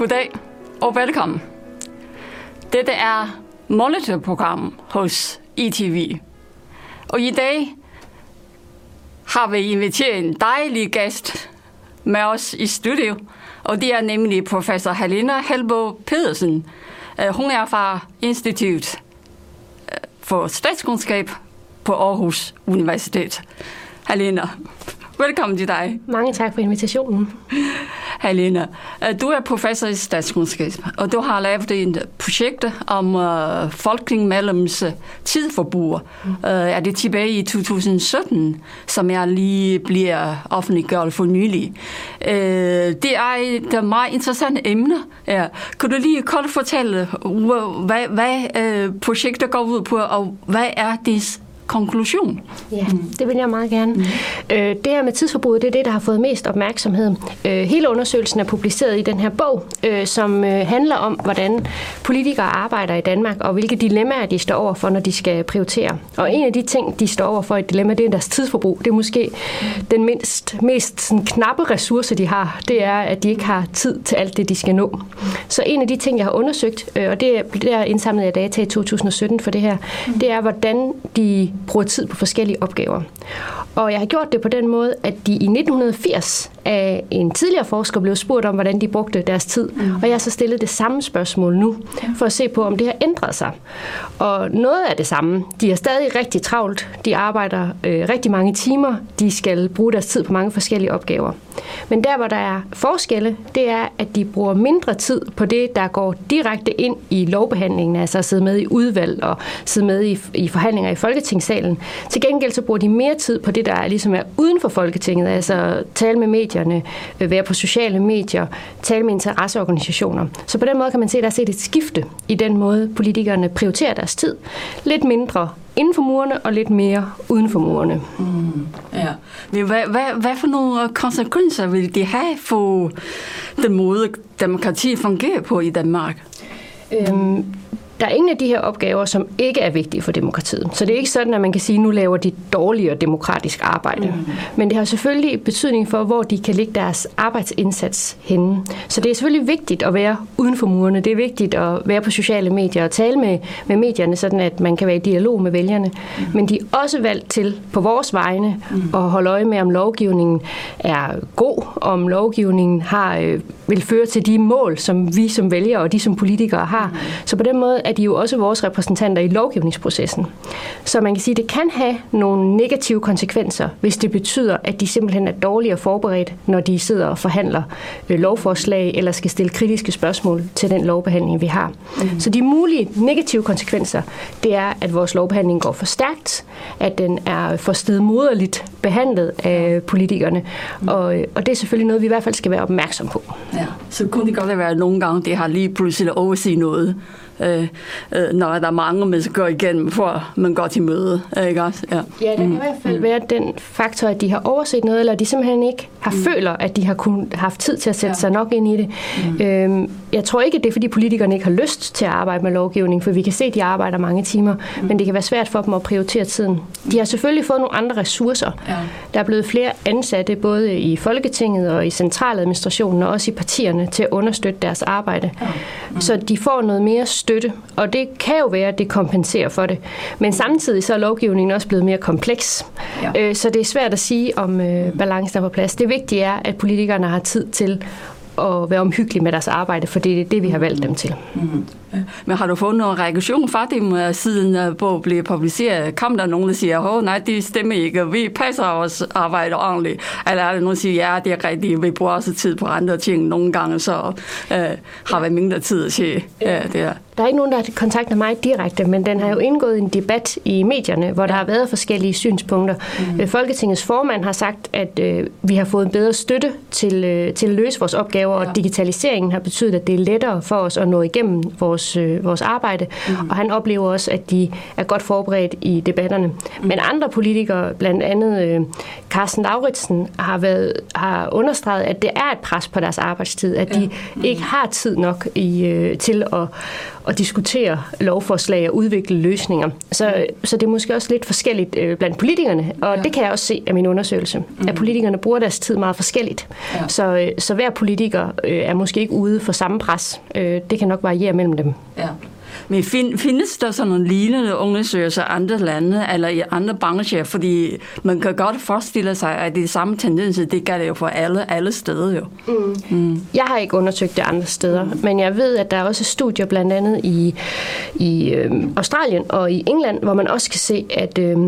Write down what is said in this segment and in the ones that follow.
Goddag og velkommen. Dette er Monitor-program hos ITV. Og i dag har vi inviteret en dejlig gæst med os i studio, og det er nemlig professor Helena Helbo Pedersen. Hun er fra Institut for Statskundskab på Aarhus Universitet. Helena, velkommen til dig. Mange tak for invitationen. Helena, øh, du er professor i statskundskab, og du har lavet et projekt om øh, uh, folketingsmedlems øh, tidforbrug. Mm. Uh, er det tilbage i 2017, som jeg lige bliver offentliggjort for nylig. Uh, det er et meget interessant emne. Ja. Kan du lige kort fortælle, hvad, hvad uh, projektet går ud på, og hvad er det konklusion. Ja, det vil jeg meget gerne. Mm. Øh, det her med tidsforbruget, det er det, der har fået mest opmærksomhed. Øh, hele undersøgelsen er publiceret i den her bog, øh, som øh, handler om, hvordan politikere arbejder i Danmark, og hvilke dilemmaer de står over for, når de skal prioritere. Og en af de ting, de står over for i et dilemma, det er deres tidsforbrug. Det er måske den mindst, mest sådan, knappe ressource, de har. Det er, at de ikke har tid til alt det, de skal nå. Så en af de ting, jeg har undersøgt, øh, og det er, det er indsamlet af data i 2017 for det her, det er, hvordan de bruger tid på forskellige opgaver. Og jeg har gjort det på den måde, at de i 1980 af en tidligere forsker blev spurgt om, hvordan de brugte deres tid. Mm. Og jeg har så stillet det samme spørgsmål nu, for at se på, om det har ændret sig. Og noget af det samme. De har stadig rigtig travlt. De arbejder øh, rigtig mange timer. De skal bruge deres tid på mange forskellige opgaver. Men der, hvor der er forskelle, det er, at de bruger mindre tid på det, der går direkte ind i lovbehandlingen, altså at sidde med i udvalg og sidde med i, i forhandlinger i Folketingssalen. Til gengæld så bruger de mere tid på det, der ligesom er uden for Folketinget, altså tale med medierne, være på sociale medier, tale med interesseorganisationer. Så på den måde kan man se, at der er set et skifte i den måde, politikerne prioriterer deres tid. Lidt mindre inden for murene og lidt mere uden for murene. Mm, ja. Men hvad, hvad, hvad for nogle konsekvenser vil det have for den måde, demokrati fungerer på i Danmark? Øhm, der er ingen af de her opgaver, som ikke er vigtige for demokratiet. Så det er ikke sådan, at man kan sige, at nu laver de dårligere demokratisk arbejde. Mm. Men det har selvfølgelig betydning for, hvor de kan lægge deres arbejdsindsats henne. Så det er selvfølgelig vigtigt at være uden for murene. Det er vigtigt at være på sociale medier og tale med, med medierne, sådan at man kan være i dialog med vælgerne. Mm. Men de er også valgt til på vores vegne mm. at holde øje med, om lovgivningen er god, om lovgivningen har, øh, vil føre til de mål, som vi som vælgere og de som politikere har. Mm. Så på den måde er de jo også vores repræsentanter i lovgivningsprocessen. Så man kan sige, at det kan have nogle negative konsekvenser, hvis det betyder, at de simpelthen er dårligere forberedt, når de sidder og forhandler lovforslag eller skal stille kritiske spørgsmål til den lovbehandling, vi har. Mm. Så de mulige negative konsekvenser, det er, at vores lovbehandling går for stærkt, at den er for stedmoderligt behandlet af politikerne, mm. og, og det er selvfølgelig noget, vi i hvert fald skal være opmærksom på. Ja, så kunne det godt være, at nogle gange det har lige pludselig overset noget øh, øh, når der er mange, man skal gå igennem, for man går til møde. Ikke også? Ja. ja, der kan mm. i hvert fald være den faktor, at de har overset noget, eller de simpelthen ikke har mm. føler, at de har kun, haft tid til at sætte ja. sig nok ind i det. Mm. Øhm, jeg tror ikke, at det er, fordi politikerne ikke har lyst til at arbejde med lovgivning, for vi kan se, at de arbejder mange timer, mm. men det kan være svært for dem at prioritere tiden. De har selvfølgelig fået nogle andre ressourcer. Ja. Der er blevet flere ansatte, både i Folketinget og i centraladministrationen, og også i partierne, til at understøtte deres arbejde. Ja. Mm. Så de får noget mere støtte, og det kan jo være, at det kompenserer for det. Men samtidig så er lovgivningen også blevet mere kompleks, ja. øh, så det er svært at sige, om øh, balancen er på plads. Det vigtige er, at politikerne har tid til at være omhyggelige med deres arbejde, for det er det, vi har valgt dem til. Mm. Men har du fået nogen reaktion fra dem, øh, siden øh, bogen blev publiceret? Kom der nogen, der siger, at nej, det stemmer ikke, vi passer vores arbejde ordentligt? Eller er der nogen, der siger, ja, det er rigtigt, vi bruger også tid på andre ting nogle gange, så øh, har vi mindre tid til øh, det her. Der er ikke nogen, der har kontaktet mig direkte, men den har jo indgået en debat i medierne, hvor der har været forskellige synspunkter. Mm. Folketingets formand har sagt, at øh, vi har fået en bedre støtte til, øh, til at løse vores opgaver, og digitaliseringen har betydet, at det er lettere for os at nå igennem vores, øh, vores arbejde. Mm. Og han oplever også, at de er godt forberedt i debatterne. Mm. Men andre politikere, blandt andet øh, Carsten Lauritsen, har, været, har understreget, at det er et pres på deres arbejdstid, at de mm. ikke har tid nok i, øh, til at at diskutere lovforslag og udvikle løsninger. Så, så det er måske også lidt forskelligt øh, blandt politikerne, og ja. det kan jeg også se af min undersøgelse, mm. at politikerne bruger deres tid meget forskelligt. Ja. Så, øh, så hver politiker øh, er måske ikke ude for samme pres. Øh, det kan nok variere mellem dem. Ja. Men find, findes der sådan nogle lignende undersøgelser i andre lande eller i andre brancher? Fordi man kan godt forestille sig, at det er samme tendenser, det gør det jo for alle, alle steder jo. Mm. Mm. Jeg har ikke undersøgt det andre steder, mm. men jeg ved, at der er også studier blandt andet i, i øh, Australien og i England, hvor man også kan se, at... Øh,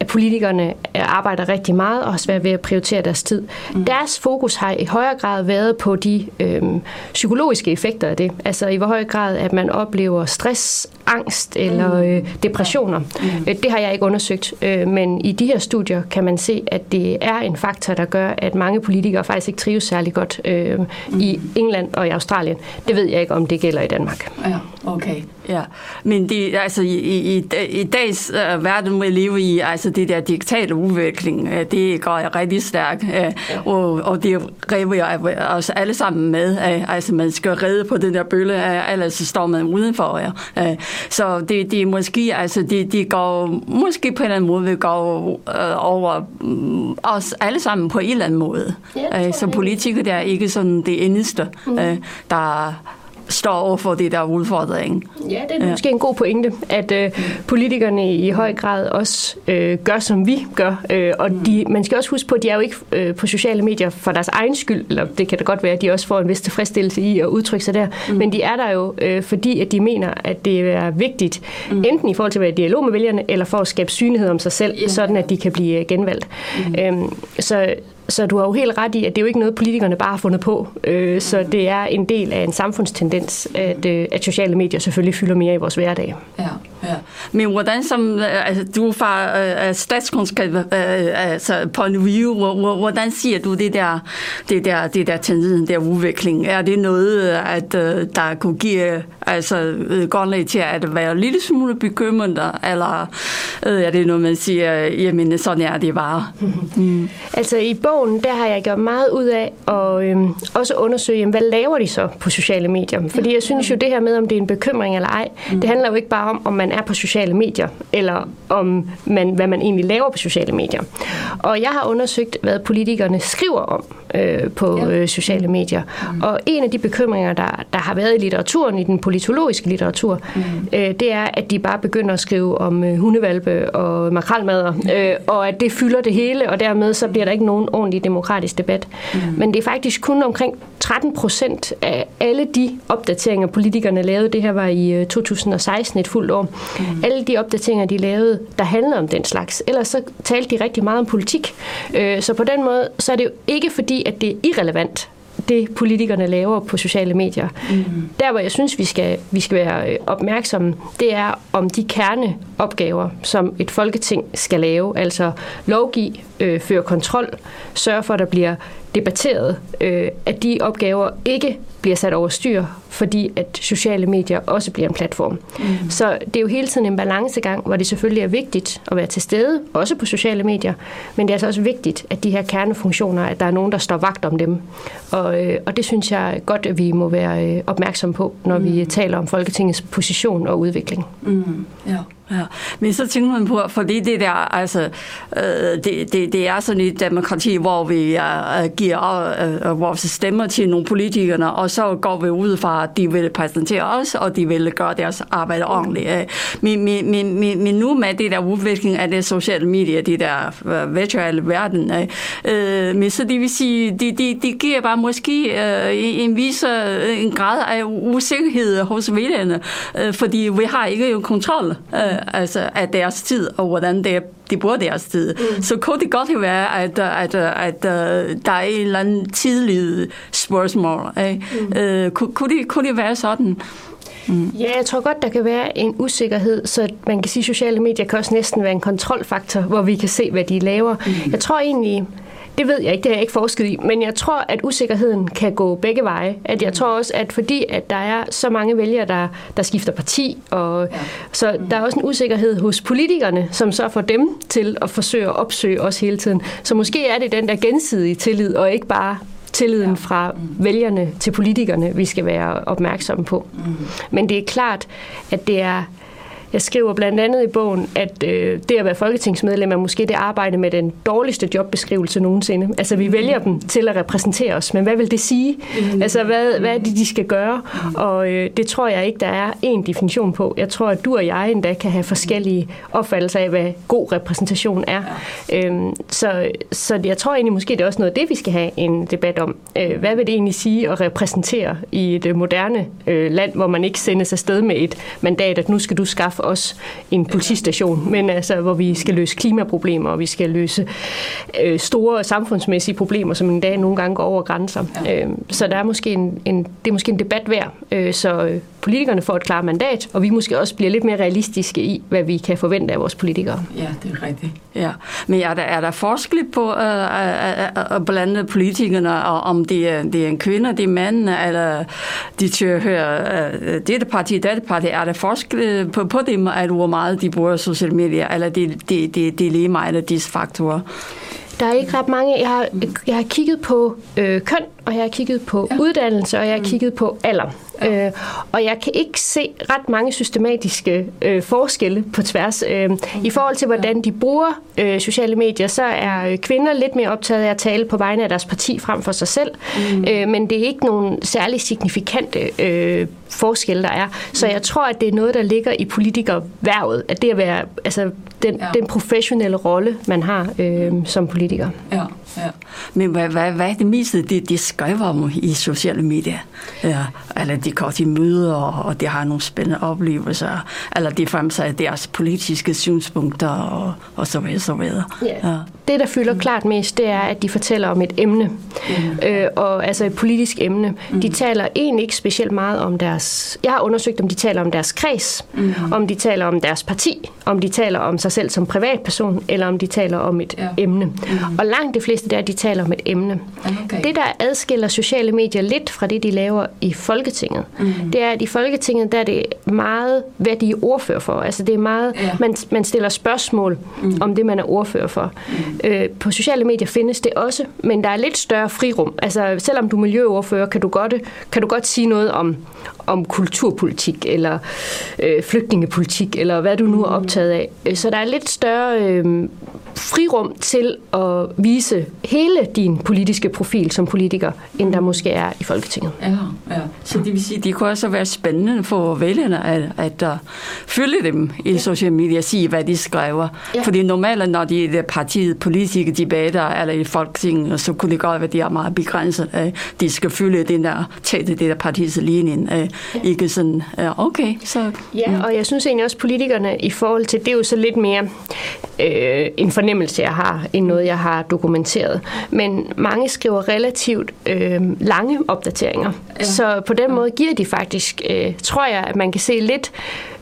at politikerne arbejder rigtig meget og har svært ved at prioritere deres tid. Mm. Deres fokus har i højere grad været på de øhm, psykologiske effekter af det. Altså i hvor høj grad, at man oplever stress, angst eller mm. øh, depressioner. Mm. Øh, det har jeg ikke undersøgt, øh, men i de her studier kan man se, at det er en faktor, der gør, at mange politikere faktisk ikke trives særlig godt øh, mm. i England og i Australien. Det ved jeg ikke, om det gælder i Danmark. Ja, okay. Ja, men det, altså, i, i, i dags uh, verden, vi lever i, altså det der digitale udvikling, uh, det går rigtig stærkt, uh, ja. og, og det river jeg os alle sammen med. Uh, altså man skal redde på den der bølle, uh, ellers står man udenfor. Ja. Uh, så det, det er måske, altså det, det går måske på en eller anden måde, vi går uh, over um, os alle sammen på en eller anden måde. Ja, uh, så politikere der er ikke sådan det eneste, mm. uh, der står over for det der udfordring. Ja, det er ja. måske en god pointe, at øh, politikerne i høj grad også øh, gør, som vi gør. Øh, og de, man skal også huske på, at de er jo ikke øh, på sociale medier for deres egen skyld, eller det kan da godt være, at de også får en vis tilfredsstillelse i at udtrykke sig der, mm. men de er der jo, øh, fordi at de mener, at det er vigtigt, mm. enten i forhold til at være i dialog med vælgerne, eller for at skabe synlighed om sig selv, yeah. sådan at de kan blive genvalgt. Mm. Øhm, så, så du har jo helt ret i, at det er jo ikke noget, politikerne bare har fundet på. Øh, så det er en del af en samfundstendens, at, øh, at sociale medier selvfølgelig fylder mere i vores hverdag. Ja. Ja. Men hvordan som, øh, altså, du fra uh, statskundskab uh, altså, point of view, hvordan siger du det der, det der, det der tendensen, der udvikling? Er det noget, at uh, der kunne give altså, grundlag til at være en lille smule bekymret, eller uh, er det noget, man siger, jamen sådan er det bare? Mm. Altså i bogen, der har jeg gjort meget ud af at øhm, også undersøge, jamen, hvad laver de så på sociale medier? Fordi jeg synes jo, det her med, om det er en bekymring eller ej, mm. det handler jo ikke bare om, om man er på sociale medier, eller om man, hvad man egentlig laver på sociale medier. Og jeg har undersøgt, hvad politikerne skriver om øh, på ja. øh, sociale medier. Mm. Og en af de bekymringer, der, der har været i litteraturen, i den politologiske litteratur, mm. øh, det er, at de bare begynder at skrive om øh, hundevalpe og makralmader, øh, og at det fylder det hele, og dermed så bliver der ikke nogen ordentlig demokratisk debat. Mm. Men det er faktisk kun omkring 13 procent af alle de opdateringer, politikerne lavede, det her var i 2016 øh, et fuldt år, mm. alle de opdateringer, de lavede, der handler om den slags. Ellers så talte de rigtig meget om politik. Øh, så på den måde, så er det jo ikke fordi, at det er irrelevant, det politikerne laver på sociale medier. Mm. Der, hvor jeg synes, vi skal, vi skal være øh, opmærksomme, det er om de kerneopgaver, som et folketing skal lave, altså lovgive, øh, føre kontrol, sørge for, at der bliver debatteret, øh, at de opgaver ikke bliver sat over styr, fordi at sociale medier også bliver en platform. Mm. Så det er jo hele tiden en balancegang, hvor det selvfølgelig er vigtigt at være til stede, også på sociale medier, men det er altså også vigtigt, at de her kernefunktioner, at der er nogen, der står vagt om dem. Og, øh, og det synes jeg godt, at vi må være øh, opmærksom på, når mm. vi taler om Folketingets position og udvikling. Mm. Ja. Ja, men så tænker man på, fordi det der, altså, øh, det, det, det er sådan et demokrati, hvor vi uh, giver uh, vores stemmer til nogle politikere, og så går vi ud fra, at de vil præsentere os, og de vil gøre deres arbejde ordentligt. Uh. Men, men, men, men, men nu med det der udvikling af det sociale medier, det der uh, virtuelle verden, uh, men så det vil sige, de, de, de giver bare måske uh, en vis en grad af usikkerhed hos vælgerne, uh, fordi vi har ikke kontrol uh, altså af deres tid, og hvordan det, de bruger deres tid. Mm. Så kunne det godt være, at, at, at, at der er en eller anden tidlig spørgsmål. Mm. Øh, kunne, kunne, det, kunne det være sådan? Mm. Ja, jeg tror godt, der kan være en usikkerhed, så man kan sige, at sociale medier kan også næsten være en kontrolfaktor, hvor vi kan se, hvad de laver. Mm. Jeg tror egentlig, det ved jeg ikke, det har jeg ikke forsket i, men jeg tror, at usikkerheden kan gå begge veje. At jeg tror også, at fordi at der er så mange vælgere, der, der skifter parti, og ja. så der er også en usikkerhed hos politikerne, som så får dem til at forsøge at opsøge os hele tiden. Så måske er det den der gensidige tillid, og ikke bare tilliden ja. fra mm. vælgerne til politikerne, vi skal være opmærksomme på. Mm. Men det er klart, at det er jeg skriver blandt andet i bogen, at øh, det at være folketingsmedlem er måske det arbejde med den dårligste jobbeskrivelse nogensinde. Altså vi vælger dem til at repræsentere os, men hvad vil det sige? Altså hvad, hvad er det, de skal gøre? Og øh, det tror jeg ikke, der er en definition på. Jeg tror, at du og jeg endda kan have forskellige opfattelser af, hvad god repræsentation er. Øhm, så, så jeg tror egentlig måske, det er også noget af det, vi skal have en debat om. Øh, hvad vil det egentlig sige at repræsentere i et moderne øh, land, hvor man ikke sendes afsted med et mandat, at nu skal du skaffe også en politistation, men altså, hvor vi skal løse klimaproblemer, og vi skal løse øh, store samfundsmæssige problemer, som en dag nogle gange går over grænser. Ja. Øh, så der er måske en, en, det er måske en debat værd, øh, så øh, politikerne får et klart mandat, og vi måske også bliver lidt mere realistiske i, hvad vi kan forvente af vores politikere. Ja, det er rigtigt. Ja. Men er der, er der forskel på øh, at blande politikerne, og om det er, det er en kvinde, det er mand, eller de tilhører øh, dette parti, dette parti, er der forskel på, på det? Dem, at hvor meget de bruger sociale medier, eller det, det, det, det er lige meget af disse faktorer? Der er ikke ret mange. Jeg har, jeg har kigget på øh, køn, og jeg har kigget på ja. uddannelse, og jeg har mm. kigget på alder. Ja. Øh, og jeg kan ikke se ret mange systematiske øh, forskelle på tværs. Øh, I forhold til, hvordan de bruger øh, sociale medier, så er kvinder lidt mere optaget af at tale på vegne af deres parti frem for sig selv. Mm. Øh, men det er ikke nogen særlig signifikante øh, forskelle, der er. Så jeg tror, at det er noget, der ligger i politikerværvet. At det at være, altså den, ja. den professionelle rolle, man har øh, som politiker. Ja, ja. Men hvad, hvad, hvad er det meste, det, det skriver om i sociale medier? Ja, eller de går til møder, og de har nogle spændende oplevelser, eller de fremsætter deres politiske synspunkter, og, og så videre, så videre. Ja. Ja. Det, der fylder mm. klart mest, det er, at de fortæller om et emne, mm. øh, og altså et politisk emne. Mm. De taler egentlig ikke specielt meget om deres... Jeg har undersøgt, om de taler om deres kreds, mm. om de taler om deres parti, om de taler om sig selv som privatperson, eller om de taler om et ja. emne. Mm. Og langt de fleste der, de taler om et emne. Okay. Det, der adskiller sociale medier lidt fra det, de laver i Folketinget, mm. det er, at i Folketinget, der er det meget, hvad de er ordfører for. Altså det er meget, ja. man, man stiller spørgsmål mm. om det, man er ordfører for. Mm. Øh, på sociale medier findes det også, men der er lidt større frirum. Altså selvom du er miljøordfører, kan du godt, kan du godt sige noget om, om kulturpolitik, eller øh, flygtningepolitik, eller hvad du nu er optaget af. Øh, så der er lidt større øh, frirum til at vise hele din politiske profil som politiker, end der måske er i Folketinget. Ja, ja. Så det vil sige, det kunne også være spændende for vælgerne at, at uh, følge dem i ja. sociale medier og sige, hvad de skriver. Ja. Fordi normalt, når de er partiet politiske debatter eller i Folketinget, så kunne det godt være, at de er meget begrænset. Uh, de skal følge den der tætte, det der partiets linje. Uh, ja. Ikke sådan, uh, okay, så... Ja, mm. og jeg synes egentlig også, politikerne i forhold til, det er jo så lidt mere øh, en fornemmelse, jeg har, end noget, jeg har dokumenteret. Men mange skriver relativt øh, lange opdateringer. Ja. Så på den måde giver de faktisk, øh, tror jeg, at man kan se lidt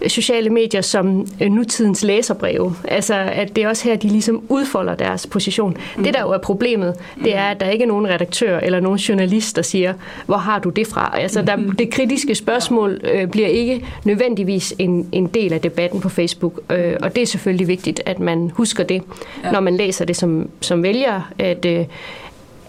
sociale medier som øh, nutidens læserbreve. Altså, at det er også her, de ligesom udfolder deres position. Mm. Det, der jo er problemet, det er, at der ikke er nogen redaktør eller nogen journalist, der siger, hvor har du det fra? Altså, der, det kritiske spørgsmål øh, bliver ikke nødvendigvis en, en del af debatten på Facebook, øh, og det er selvfølgelig vigtigt, at man husker det, ja. når man læser det som, som vælger, at, øh,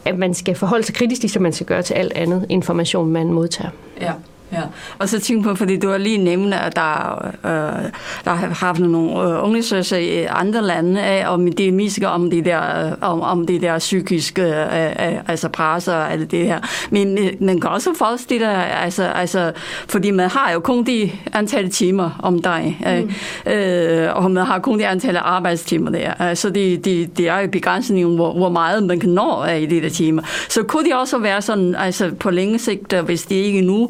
at man skal forholde sig kritisk, som man skal gøre til alt andet information, man modtager. Ja. Ja. Og så tænk på, fordi du har lige nævnt, at der, øh, der har haft nogle øh, undersøgelser i andre lande af, om det er mest om det der, øh, om, om det der psykiske, øh, øh, altså presser eller det her. Men øh, man kan også forestille dig, altså, altså, fordi man har jo kun de antal timer om dig, mm. øh, og man har kun de antal arbejdstimer der. Altså det, det, det er jo begrænsningen, hvor, hvor meget man kan nå af i de der timer. Så kunne det også være sådan, altså på længe sigt, hvis det ikke nu,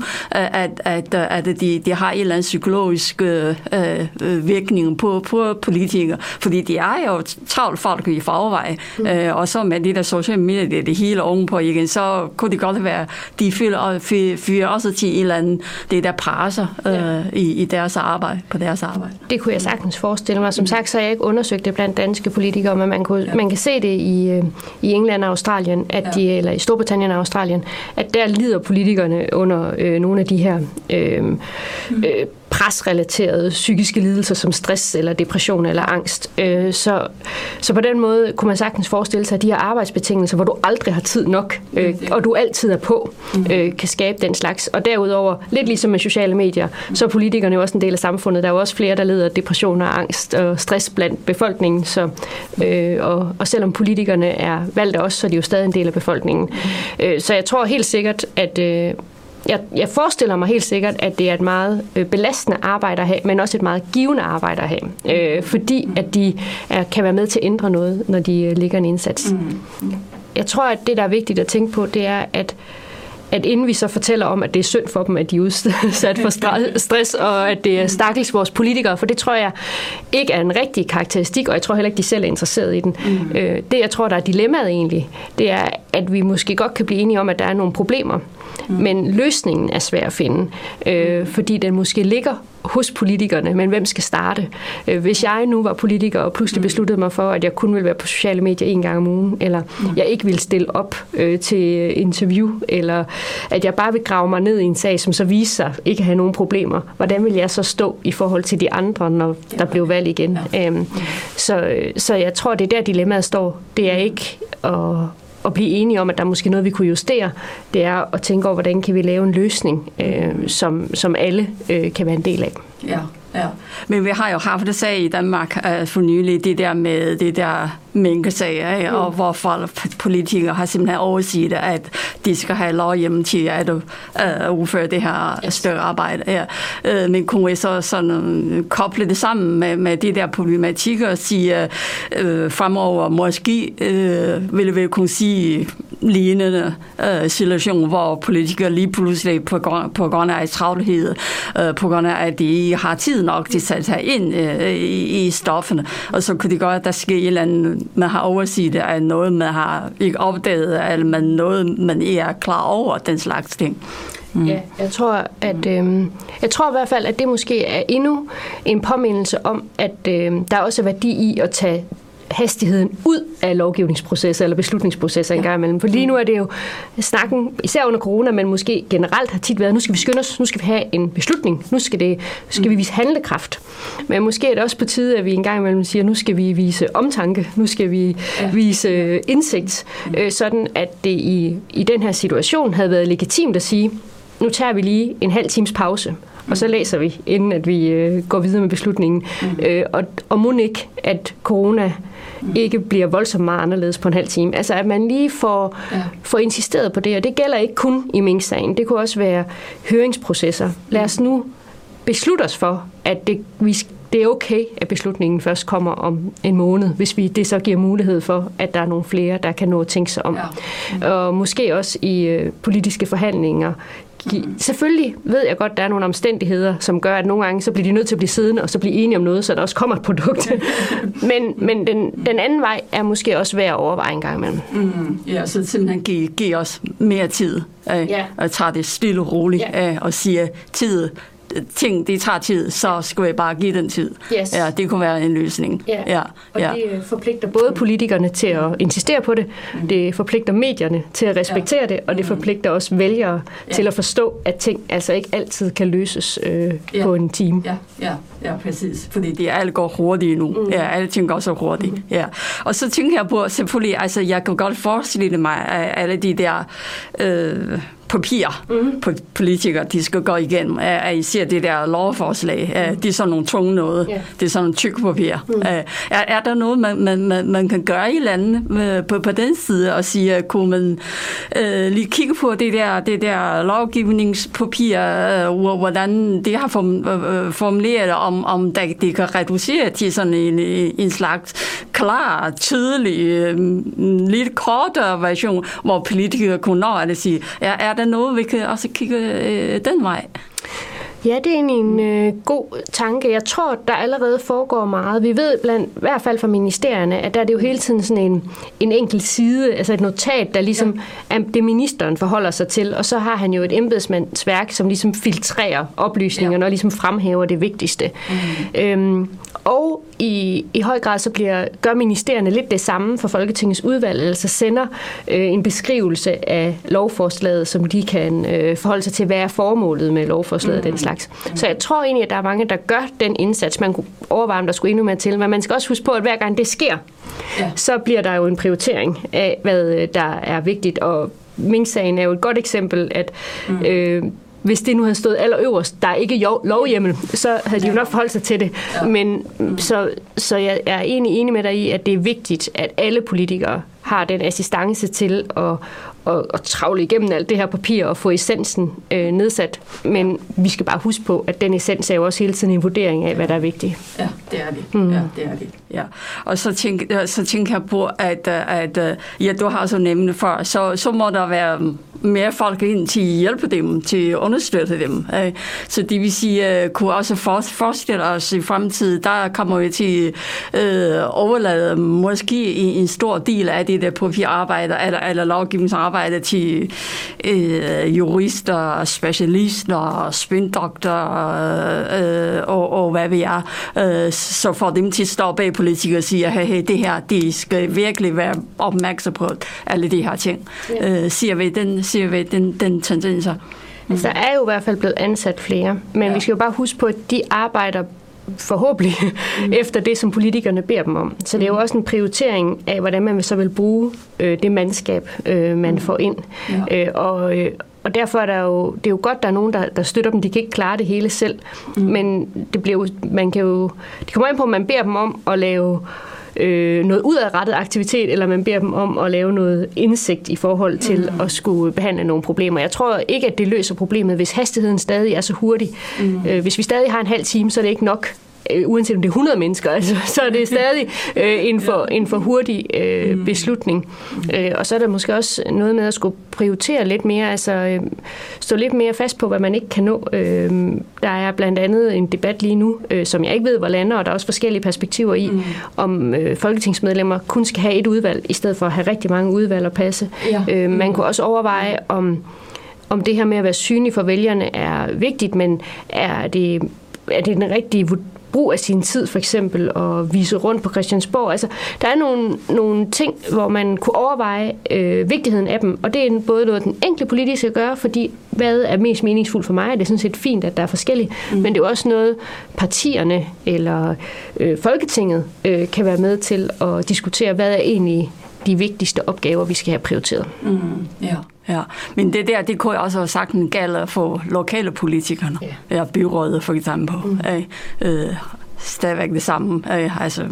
at, at, at de, de har en eller anden psykologisk øh, øh, virkning på, på politikere, fordi de er jo travlt folk i forvej, mm. øh, og så med de der sociale medier, det, det hele oven på igen, så kunne det godt være, de fyrer, fyrer også til en eller anden, det der presser øh, ja. i, i deres arbejde, på deres arbejde. Det kunne jeg sagtens forestille mig. Som sagt, så har jeg ikke undersøgt det blandt danske politikere, men man, kunne, ja. man kan se det i, øh, i England og Australien, at ja. de, eller i Storbritannien og Australien, at der lider politikerne under øh, nogle af de her øh, øh, presrelaterede psykiske lidelser som stress eller depression eller angst. Øh, så, så på den måde kunne man sagtens forestille sig, at de her arbejdsbetingelser, hvor du aldrig har tid nok, øh, og du altid er på, mm. øh, kan skabe den slags. Og derudover, lidt ligesom med sociale medier, så er politikerne jo også en del af samfundet. Der er jo også flere, der lider af depression og angst og stress blandt befolkningen. Så, øh, og, og selvom politikerne er valgt også, så er de jo stadig en del af befolkningen. Øh, så jeg tror helt sikkert, at øh, jeg, jeg forestiller mig helt sikkert, at det er et meget øh, belastende arbejde at have, men også et meget givende arbejde at have, øh, fordi at de er, kan være med til at ændre noget, når de øh, ligger en indsats. Mm. Jeg tror, at det, der er vigtigt at tænke på, det er, at at inden vi så fortæller om, at det er synd for dem, at de er udsat for stress, og at det er stakkels vores politikere, for det tror jeg ikke er en rigtig karakteristik, og jeg tror heller ikke, de selv er interesseret i den. Mm. Det, jeg tror, der er dilemmaet egentlig, det er, at vi måske godt kan blive enige om, at der er nogle problemer, Mm. Men løsningen er svær at finde, øh, fordi den måske ligger hos politikerne, men hvem skal starte? Øh, hvis jeg nu var politiker og pludselig mm. besluttede mig for, at jeg kun ville være på sociale medier en gang om ugen, eller mm. jeg ikke ville stille op øh, til interview, eller at jeg bare vil grave mig ned i en sag, som så viser sig ikke at have nogen problemer, hvordan vil jeg så stå i forhold til de andre, når der blev valg igen? Øhm, så, så jeg tror, det er der dilemmaet står. Det er ikke at, at blive enige om, at der er måske noget, vi kunne justere, det er at tænke over, hvordan kan vi lave en løsning, øh, som, som alle øh, kan være en del af. Ja. Ja, men vi har jo haft det sag i Danmark uh, for nylig, det der med det der mænkesager, mm. og hvor folk, politikere har simpelthen overset, at de skal have lov hjemme til at uh, udføre det her yes. større arbejde. Ja. Uh, men kunne vi så sådan, koble det sammen med, med de der problematikker og sige, uh, fremover måske uh, ville vi kunne sige lignende øh, situation, hvor politikere lige pludselig på grund, på grund af travlhed, øh, på grund af at de har tid nok til at tage ind øh, i, i stoffene, og så kunne det godt, at der sker et eller andet, man har overset af noget, man har ikke opdaget, eller man noget, man ikke er klar over, den slags ting. Mm. Ja, jeg tror, at øh, jeg tror i hvert fald, at det måske er endnu en påmindelse om, at øh, der er også værdi i at tage hastigheden ud af lovgivningsprocesser eller beslutningsprocesser ja. en gang imellem. For lige nu er det jo snakken, især under corona, men måske generelt har tit været, nu skal vi skynde os, nu skal vi have en beslutning, nu skal, det, skal vi vise handlekraft. Men måske er det også på tide, at vi en gang imellem siger, nu skal vi vise omtanke, nu skal vi ja. vise indsigt, øh, sådan at det i, i den her situation havde været legitimt at sige, nu tager vi lige en halv times pause, og så læser vi, inden at vi øh, går videre med beslutningen. Mm. Øh, og, og må ikke, at corona ikke bliver voldsomt meget anderledes på en halv time. Altså at man lige får, ja. får insisteret på det, og det gælder ikke kun i Mink-sagen. Det kunne også være høringsprocesser. Lad os nu beslutte os for, at det, vi, det er okay, at beslutningen først kommer om en måned, hvis vi det så giver mulighed for, at der er nogle flere, der kan nå at tænke sig om. Ja. Og måske også i øh, politiske forhandlinger Mm. Selvfølgelig ved jeg godt, at der er nogle omstændigheder, som gør, at nogle gange så bliver de nødt til at blive siddende og så blive enige om noget, så der også kommer et produkt. men men den, den anden vej er måske også værd at overveje en gang imellem. Mm, ja, så simpelthen give, give os mere tid af, ja. og tage det stille og roligt ja. af, og sige, tid ting, det tager tid, så skal vi bare give den tid. Yes. Ja, det kunne være en løsning. Ja. Ja. Og ja. det øh, forpligter både politikerne til at insistere på det, mm. det forpligter medierne til at respektere ja. det, og det mm. forpligter også vælgere ja. til at forstå, at ting altså ikke altid kan løses øh, ja. på en time. Ja. Ja. ja, præcis. Fordi det alt går hurtigt nu. Mm. Ja, alle ting går så hurtigt. Mm. Ja. Og så tænker jeg på, selvfølgelig, altså jeg kan godt forestille mig, at alle de der... Øh, papir, mm. politikere, de skal gå igennem. At I ser det der lovforslag, mm. det er sådan nogle tunge noget. Yeah. Det er sådan nogle tykke papir. Mm. Er, er der noget, man, man, man, man kan gøre i landet på, på den side og sige, kunne man uh, lige kigge på det der, det der lovgivningspapir, uh, hvordan det har form, uh, formuleret, om, om det, det kan reducere til sådan en, en slags klar, tydelig, uh, lidt kortere version, hvor politikere kunne nå at sige, er, er der der noget, vi kan også kigge øh, den vej? Ja, det er egentlig en øh, god tanke. Jeg tror, der allerede foregår meget. Vi ved blandt, i hvert fald fra ministerierne, at der er det jo hele tiden sådan en, en enkelt side, altså et notat, der ligesom ja. er det ministeren forholder sig til, og så har han jo et embedsmandsværk, som ligesom filtrerer oplysningerne ja. og ligesom fremhæver det vigtigste. Mm. Øhm, og i, i høj grad så bliver, gør ministerierne lidt det samme for Folketingets udvalg, altså sender øh, en beskrivelse af lovforslaget, som de kan øh, forholde sig til, hvad er formålet med lovforslaget mm. den slags slags. Så jeg tror egentlig, at der er mange, der gør den indsats. Man kunne overveje, om der skulle endnu mere til. Men man skal også huske på, at hver gang det sker, ja. så bliver der jo en prioritering af, hvad der er vigtigt. Og Mink-sagen er jo et godt eksempel, at mm. øh, hvis det nu havde stået allerøverst, der er ikke lovhjemmel, så havde de jo nok forholdt sig til det. Ja. Men så, så jeg er egentlig enig med dig i, at det er vigtigt, at alle politikere har den assistance til at, at, at travle igennem alt det her papir og få essensen øh, nedsat. Men vi skal bare huske på, at den essens er jo også hele tiden en vurdering af, hvad der er vigtigt. Ja, det er det. Mm. Ja, det er det. Ja. Og så tænker, så tænker jeg på, at, at ja, du har så nævnt før, så, så må der være mere folk ind til at hjælpe dem, til at understøtte dem. Så det vil sige, at kunne også forestille os i fremtiden, der kommer vi til at øh, overlade måske en stor del af det der papirarbejde eller, eller lovgivningsarbejde til øh, jurister, specialister, spindoktorer øh, og, og hvad vi er. Øh, så får dem til at stå bag politikere og sige, at hey, det her, de skal virkelig være opmærksom på alle de her ting. Ja. Øh, siger vi den siger vi den, den tendenser. Altså, der er jo i hvert fald blevet ansat flere, men ja. vi skal jo bare huske på, at de arbejder forhåbentlig mm. efter det, som politikerne beder dem om. Så det er jo mm. også en prioritering af, hvordan man så vil bruge øh, det mandskab, øh, man mm. får ind. Ja. Øh, og, øh, og derfor er der jo, det er jo godt, der er nogen, der, der støtter dem. De kan ikke klare det hele selv. Mm. Men det bliver jo, man kan jo, det kommer ind på, at man beder dem om at lave øh, noget udadrettet aktivitet, eller man beder dem om at lave noget indsigt i forhold til mm. at skulle behandle nogle problemer. Jeg tror ikke, at det løser problemet, hvis hastigheden stadig er så hurtig. Mm. Øh, hvis vi stadig har en halv time, så er det ikke nok øh, uanset om det er 100 mennesker, altså, så er det stadig øh, en, for, en for hurtig øh, mm. beslutning. Øh, og så er der måske også noget med at skulle prioritere lidt mere, altså øh, stå lidt mere fast på, hvad man ikke kan nå. Øh, der er blandt andet en debat lige nu, øh, som jeg ikke ved, hvor lander, og der er også forskellige perspektiver i, mm. om øh, folketingsmedlemmer kun skal have et udvalg, i stedet for at have rigtig mange udvalg at passe. Ja. Øh, man mm. kunne også overveje, om om det her med at være synlig for vælgerne er vigtigt, men er det, er det den rigtige brug af sin tid for eksempel og vise rundt på Christiansborg. Altså, der er nogle, nogle ting, hvor man kunne overveje øh, vigtigheden af dem, og det er både noget, den enkelte politiske gør, fordi hvad er mest meningsfuldt for mig? Det er sådan set fint, at der er forskellige, mm. men det er også noget, partierne eller øh, Folketinget øh, kan være med til at diskutere, hvad er egentlig de vigtigste opgaver, vi skal have prioriteret. Mm, ja. Ja, men det der, det kunne jeg også have sagt en gælder for lokale politikerne, ja. ja byrådet for eksempel. Mm. Øh, stadigvæk det samme. Øh, altså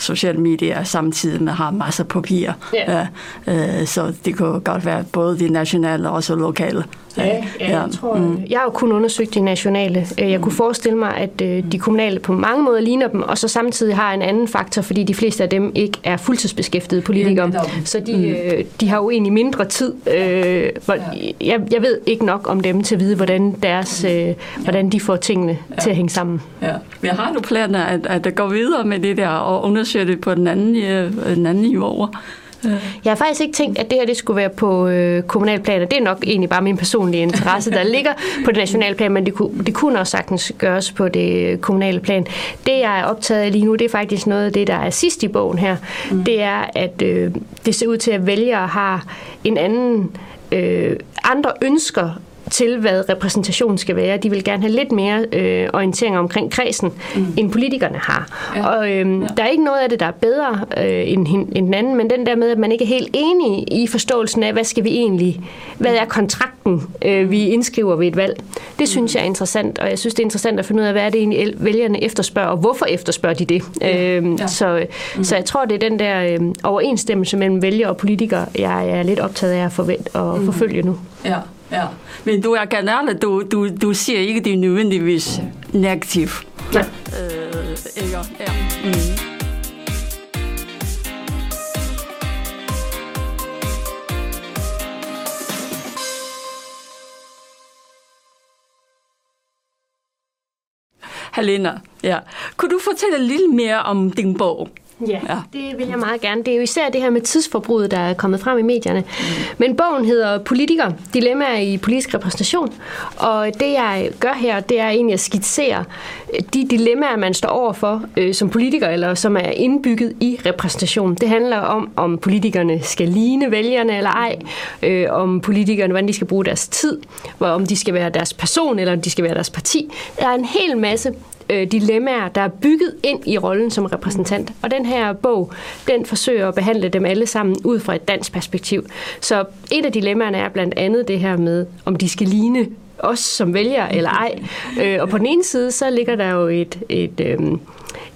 sociale medier samtidig med har masser af papir. Yeah. Øh, så det kunne godt være både de nationale og også lokale. Ja, ja, ja. Jeg, tror, mm. jeg har jo kun undersøgt de nationale. Øh, jeg kunne forestille mig, at øh, de kommunale på mange måder ligner dem, og så samtidig har en anden faktor, fordi de fleste af dem ikke er fuldtidsbeskæftigede politikere. Ja, så de, mm. de har jo egentlig mindre tid. Jeg, jeg ved ikke nok om dem til at vide, hvordan, deres, hvordan de får tingene ja. til at hænge sammen. Ja. Jeg har nu planer at, at gå videre med det der og undersøge det på den anden, den anden niveau. Jeg har faktisk ikke tænkt, at det her det skulle være på øh, kommunalplan, og det er nok egentlig bare min personlige interesse, der ligger på det nationale plan, men det kunne, det kunne også sagtens gøres på det kommunale plan. Det, jeg er optaget af lige nu, det er faktisk noget af det, der er sidst i bogen her. Mm. Det er, at øh, det ser ud til, at vælgere har en anden øh, andre ønsker til, hvad repræsentation skal være. De vil gerne have lidt mere øh, orientering omkring kredsen, mm. end politikerne har. Ja. Og øh, ja. der er ikke noget af det, der er bedre øh, end, end den anden, men den der med, at man ikke er helt enig i forståelsen af, hvad skal vi egentlig, hvad er kontrakten, øh, vi indskriver ved et valg. Det synes mm. jeg er interessant, og jeg synes, det er interessant at finde ud af, hvad er det egentlig, vælgerne efterspørger, og hvorfor efterspørger de det. Ja. Øh, ja. Så, mm. så jeg tror, det er den der øh, overensstemmelse mellem vælger og politikere, jeg er lidt optaget af at forvente og mm. forfølge nu. Ja. Ja. Men du er generelt, du, du, du siger ikke, det er nødvendigvis negativt. Ja. Øh, ikke? Ja. Mm. Helena, ja. Kunne du fortælle lidt mere om din bog? Ja, ja, det vil jeg meget gerne. Det er jo især det her med tidsforbruget, der er kommet frem i medierne. Mm. Men bogen hedder Politiker, dilemmaer i politisk repræsentation. Og det jeg gør her, det er egentlig at skitsere de dilemmaer, man står overfor øh, som politiker, eller som er indbygget i repræsentation. Det handler om, om politikerne skal ligne vælgerne eller ej, øh, om politikerne, hvordan de skal bruge deres tid, om de skal være deres person, eller om de skal være deres parti. Der er en hel masse øh, dilemmaer, der er bygget ind i rollen som repræsentant. Og den her bog, den forsøger at behandle dem alle sammen ud fra et dansk perspektiv. Så et af dilemmaerne er blandt andet det her med, om de skal ligne os som vælger eller ej. Øh, og på den ene side, så ligger der jo et, et, øh,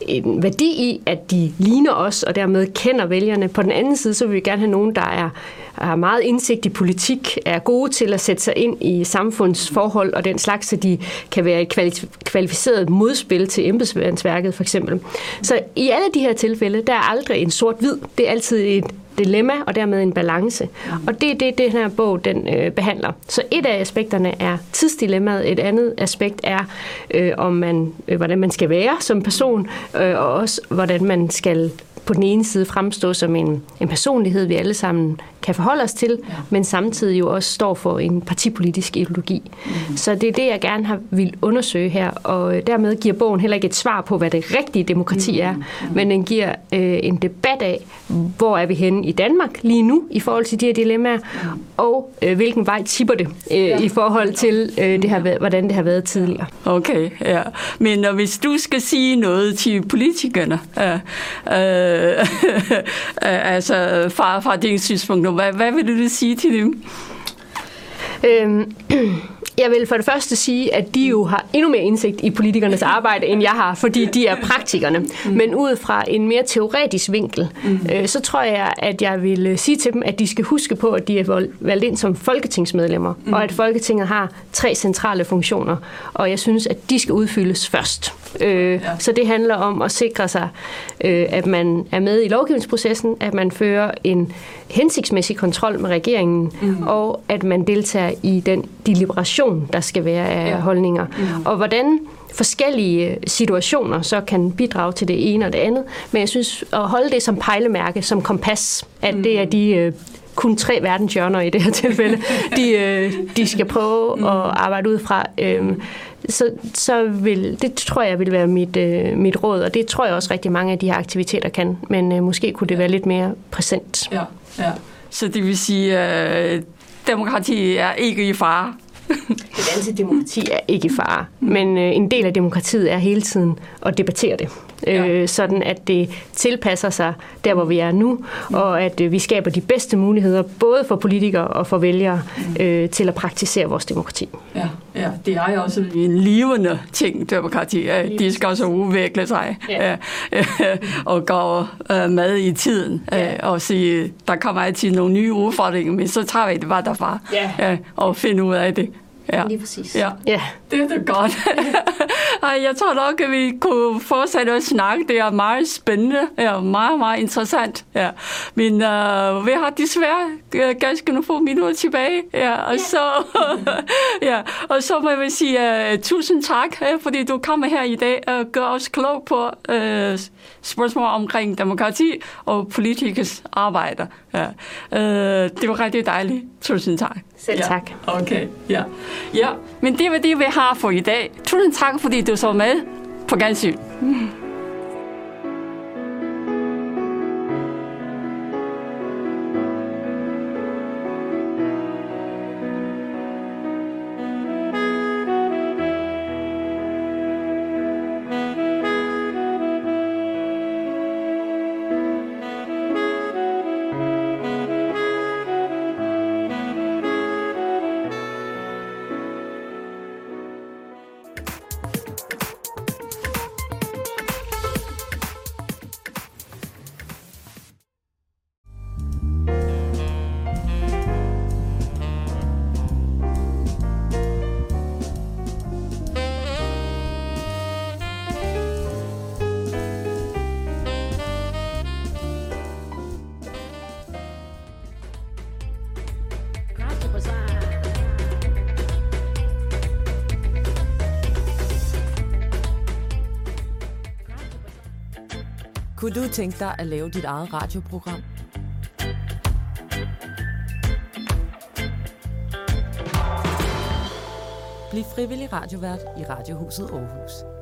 en værdi i, at de ligner os, og dermed kender vælgerne. På den anden side, så vil vi gerne have nogen, der er har meget indsigt i politik, er gode til at sætte sig ind i samfundsforhold og den slags, så de kan være et kvalificeret modspil til embedsværket for eksempel. Så i alle de her tilfælde, der er aldrig en sort-hvid. Det er altid et dilemma og dermed en balance. Og det er det, den her bog den øh, behandler. Så et af aspekterne er tidsdilemmaet, et andet aspekt er, øh, om man, øh, hvordan man skal være som person, øh, og også hvordan man skal på den ene side fremstå som en, en personlighed, vi alle sammen kan forholde os til, ja. men samtidig jo også står for en partipolitisk ideologi. Mm. Så det er det, jeg gerne har vil undersøge her, og øh, dermed giver bogen heller ikke et svar på, hvad det rigtige demokrati er, mm. men den giver øh, en debat af, hvor er vi henne i Danmark lige nu i forhold til de her dilemmaer, mm. og øh, hvilken vej tipper det øh, ja. i forhold til, øh, det har, hvordan det har været tidligere. Okay, ja. Men når hvis du skal sige noget til politikerne, øh, øh, Øh, altså fra, fra din synspunkt, hvad, hvad vil du sige til dem? Øhm, jeg vil for det første sige, at de jo har endnu mere indsigt i politikernes arbejde, end jeg har, fordi de er praktikerne. Mm. Men ud fra en mere teoretisk vinkel, mm. øh, så tror jeg, at jeg vil øh, sige til dem, at de skal huske på, at de er valgt ind som folketingsmedlemmer, mm. og at Folketinget har tre centrale funktioner, og jeg synes, at de skal udfyldes først. Øh, ja. Så det handler om at sikre sig, øh, at man er med i lovgivningsprocessen, at man fører en hensigtsmæssig kontrol med regeringen, mm. og at man deltager i den deliberation, der skal være af ja. holdninger. Mm. Og hvordan forskellige situationer så kan bidrage til det ene og det andet. Men jeg synes at holde det som pejlemærke, som kompas, at mm. det er de øh, kun tre verdenshjørner i det her tilfælde, de, øh, de skal prøve mm. at arbejde ud fra. Øhm, så, så vil, det tror jeg vil være mit, øh, mit råd, og det tror jeg også rigtig mange af de her aktiviteter kan, men øh, måske kunne det være lidt mere præsent. Ja, ja. Så det vil sige, at øh, demokrati er ikke i fare? det danske demokrati er ikke i fare, men øh, en del af demokratiet er hele tiden at debattere det ja. øh, sådan at det tilpasser sig der, hvor vi er nu, og at øh, vi skaber de bedste muligheder, både for politikere og for vælgere, øh, til at praktisere vores demokrati. Ja, ja, det er jo også en levende ting, demokrati. De skal også udvikle sig ja. og gå øh, med i tiden ja. og sige, der kommer altid nogle nye udfordringer, men så tager vi det bare derfra ja. og finder ud af det. Ja. Lige præcis. Ja. ja. Det er det godt. Ej, jeg tror nok, at vi kunne fortsætte at snakke. Det er meget spændende. Ja, meget, meget interessant. Ja. Men uh, vi har desværre uh, ganske nogle få minutter tilbage. Ja, og, ja. Så, ja, og så må jeg sige uh, tusind tak, uh, fordi du kommer her i dag og gør os klog på uh, spørgsmål omkring demokrati og politikers arbejde. Ja. Uh, det var rigtig dejligt. Tusind tak. Selv ja. tak. Okay, ja. ja. Men det var det, vi har for i dag. Tusind tak, fordi du så med på gensyn. Kunne du tænke dig at lave dit eget radioprogram? Bliv frivillig radiovært i Radiohuset Aarhus.